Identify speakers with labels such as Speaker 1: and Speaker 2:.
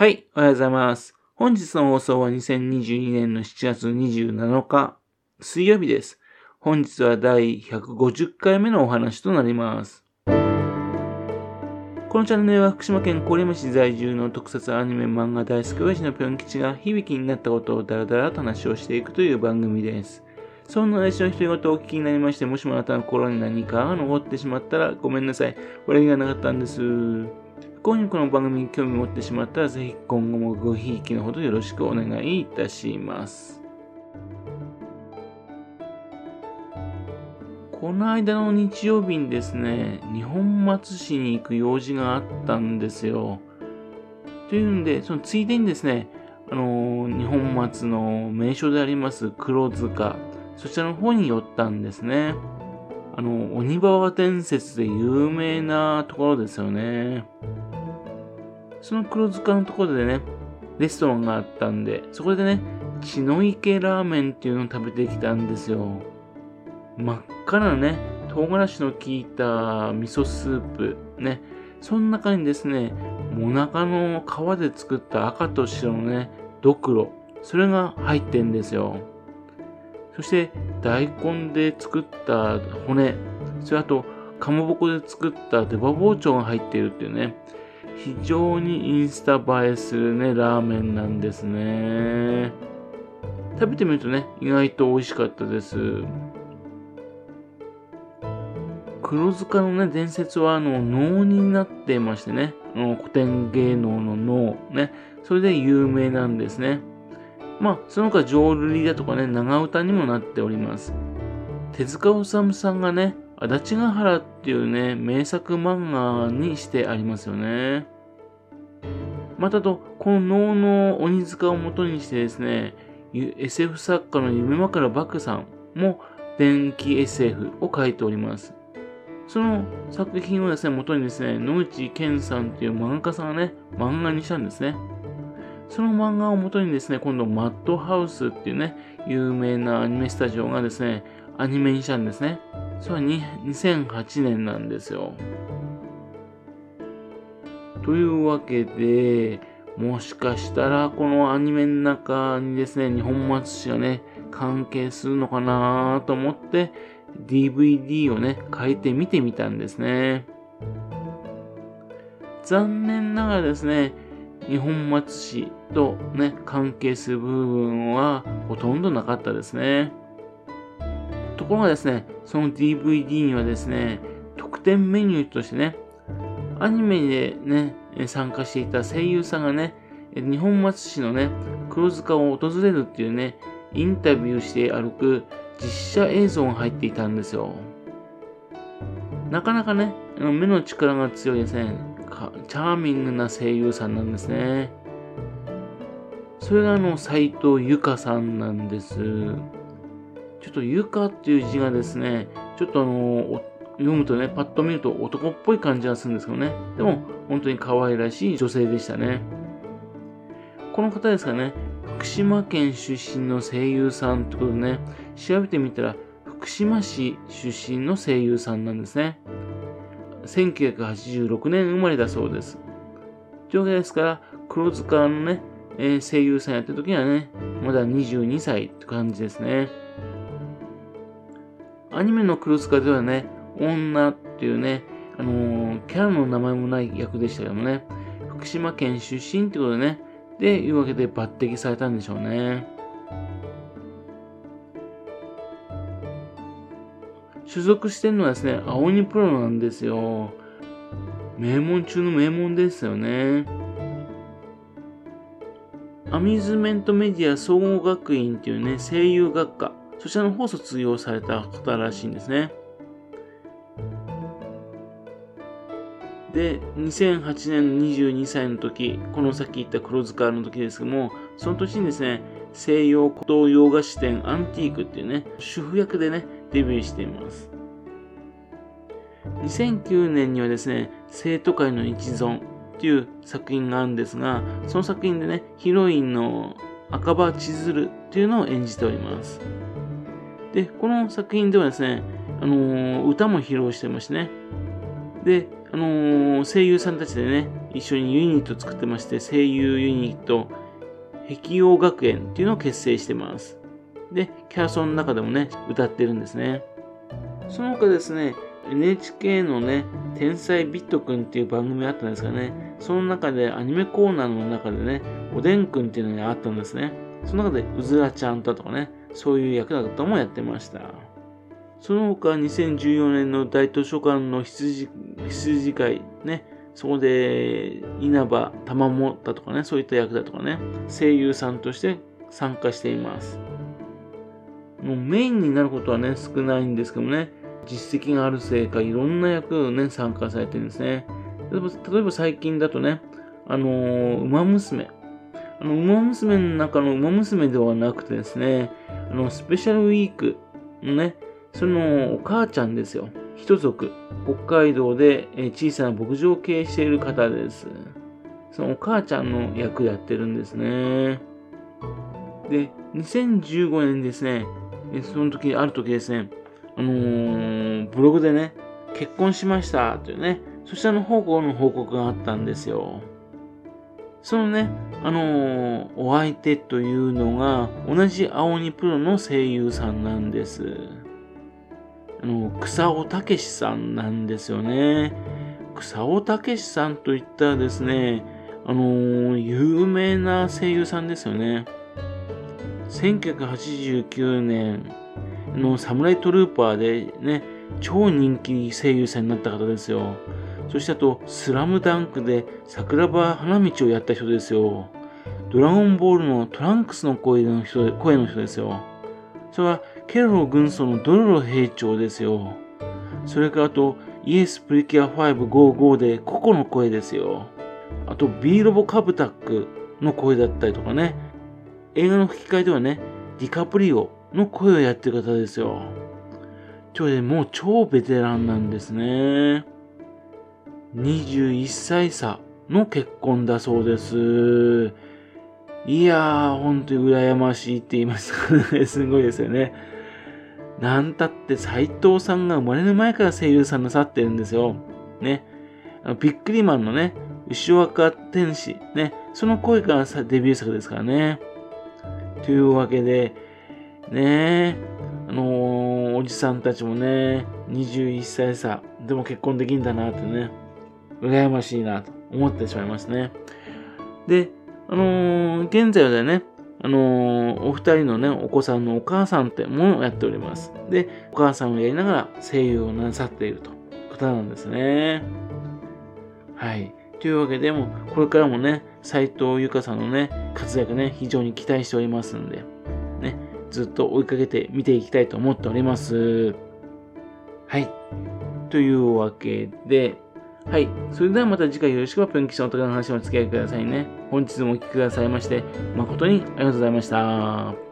Speaker 1: はい、おはようございます。本日の放送は2022年の7月27日、水曜日です。本日は第150回目のお話となります。このチャンネルは福島県郡山市在住の特撮アニメ漫画大好き親父のぴょん吉が響きになったことをダラダラと話をしていくという番組です。そんな内緒の独り言をお聞きになりまして、もしもあなたの心に何かが残ってしまったらごめんなさい。悪気がなかったんです。今夜この番組に興味を持ってしまったら、ぜひ今後もごひいきのほどよろしくお願いいたします。この間の日曜日にですね、日本松市に行く用事があったんですよ。というんで、そのついでにですね、あのー日本松の名所であります黒塚、そちらの方に寄ったんですね。あの、鬼婆伝説で有名なところですよね。その黒塚のところでね、レストランがあったんで、そこでね、血の池ラーメンっていうのを食べてきたんですよ。真っ赤なね、唐辛子の効いた味噌スープ、ね、その中にですね、もなかの皮で作った赤と白のね、ドクロ、それが入ってんですよ。そして、大根で作った骨、それあと、かまぼこで作った出刃包丁が入っているっていうね、非常にインスタ映えするね、ラーメンなんですね。食べてみるとね、意外と美味しかったです。黒塚のね、伝説は、あの、能になってましてね、古典芸能の能、ね、それで有名なんですね。まあ、その他、浄瑠璃だとかね、長唄にもなっております。手塚治虫さんがね、足立ヶ原っていうね、名作漫画にしてありますよね。またと、この能の鬼塚を元にしてですね、SF 作家の夢枕漠さんも電気 SF を書いております。その作品をですね、元にですね、野口健さんっていう漫画家さんがね、漫画にしたんですね。その漫画を元にですね、今度マッドハウスっていうね、有名なアニメスタジオがですね、アニメにしたんですね。それは2008年なんですよ。というわけで、もしかしたらこのアニメの中にですね、日本松市がね、関係するのかなと思って、DVD をね、書いてみてみたんですね。残念ながらですね、日本松市とね、関係する部分はほとんどなかったですね。ところがですね、その DVD にはですね、特典メニューとしてね、アニメでね、参加していた声優さんがね、日本松市のね、黒塚を訪れるっていうね、インタビューして歩く実写映像が入っていたんですよ。なかなかね、目の力が強いですね、チャーミングな声優さんなんですね。それがあの、斎藤由香さんなんです。ちょっとゆかっていう字がですね、ちょっとあの、読むとね、パッと見ると男っぽい感じがするんですけどね。でも、本当に可愛らしい女性でしたね。この方ですかね、福島県出身の声優さんってことでね、調べてみたら、福島市出身の声優さんなんですね。1986年生まれだそうです。というわけですから、黒塚のね、えー声優さんやってる時はね、まだ22歳って感じですね。アニメの黒塚ではね、女っていうね、あのーキャラの名前もない役でしたけどもね、福島県出身ってことでね、で、いうわけで抜擢されたんでしょうね。所属してるのはですね、青鬼プロなんですよ。名門中の名門ですよね。アミューズメントメディア総合学院っていうね、声優学科、そちらの方卒業された方らしいんですね。で、2008年の22歳の時、この先言った黒塚の時ですけども、その年にですね、西洋古道洋菓子店アンティークっていうね、主婦役でね、デビューしています。2009年にはですね、生徒会の一存っていう作品があるんですが、その作品でね、ヒロインの赤羽千鶴っていうのを演じております。で、この作品ではですね、あのー歌も披露してましてね。で、あのー声優さんたちでね、一緒にユニット作ってまして、声優ユニット、碧陽学園っていうのを結成してます。で、キャラソンの中でもね、歌ってるんですね。その他ですね、NHK のね、天才ビットくんっていう番組あったんですがね、その中でアニメコーナーの中でね、おでんくんっていうのがあったんですね。その中でうずらちゃんだとかね、そういう役だともやってました。その他2014年の大図書館の羊羊会ね、そこで稲葉玉もだとかね、そういった役だとかね、声優さんとして参加しています。もうメインになることはね、少ないんですけどもね、実績があるせいか、いろんな役をね、参加されてるんですね。例えば例えば最近だとね、あのー、馬娘。あの、馬娘の中の馬娘ではなくてですね、あの、スペシャルウィークのね、そのお母ちゃんですよ。一族。北海道で小さな牧場を経営している方です。そのお母ちゃんの役やってるんですね。で、2015年ですね、その時、ある時ですね、あのー、ブログでね、結婚しましたというね、そちらの方向の報告があったんですよ。そのね、あのー、お相手というのが、同じ青鬼プロの声優さんなんです。あの、草尾武さんなんですよね。草尾武さんといったらですね、あのー、有名な声優さんですよね。1989年のサムライトルーパーでね、超人気声優さんになった方ですよ。そしてあと、スラムダンクで桜庭花道をやった人ですよ。ドラゴンボールのトランクスの声の人声の人ですよ。それは、ケロロ軍曹のドロロ兵長ですよ。それからあと、イエスプリキュア555でココの声ですよ。あと、ビーロボカブタックの声だったりとかね。映画の吹き替えではね、ディカプリオの声をやってる方ですよ。ちょでもう超ベテランなんですね。21歳差の結婚だそうです。いやー、ほんとに羨ましいって言いますかね。すごいですよね。なんたって斎藤さんが生まれる前から声優さんなさってるんですよ。ね。あのビックリマンのね、牛若天使、ね。その声からデビュー作ですからね。というわけで、ねあのー、おじさんたちもね、21歳差、でも結婚できんだなってね。羨ましいなと思ってしまいますね。で、あのー、現在はね、あのー、お二人のね、お子さんのお母さんってものをやっております。で、お母さんをやりながら声優をなさっているということなんですね。はい。というわけでも、これからもね、斎藤由香さんのね、活躍ね、非常に期待しておりますんで、ね、ずっと追いかけて見ていきたいと思っております。はい。というわけで、はい。それではまた次回よろしくぴょん吉のお宝の話をお付き合いくださいね。本日もお聴きくださいまして、誠にありがとうございました。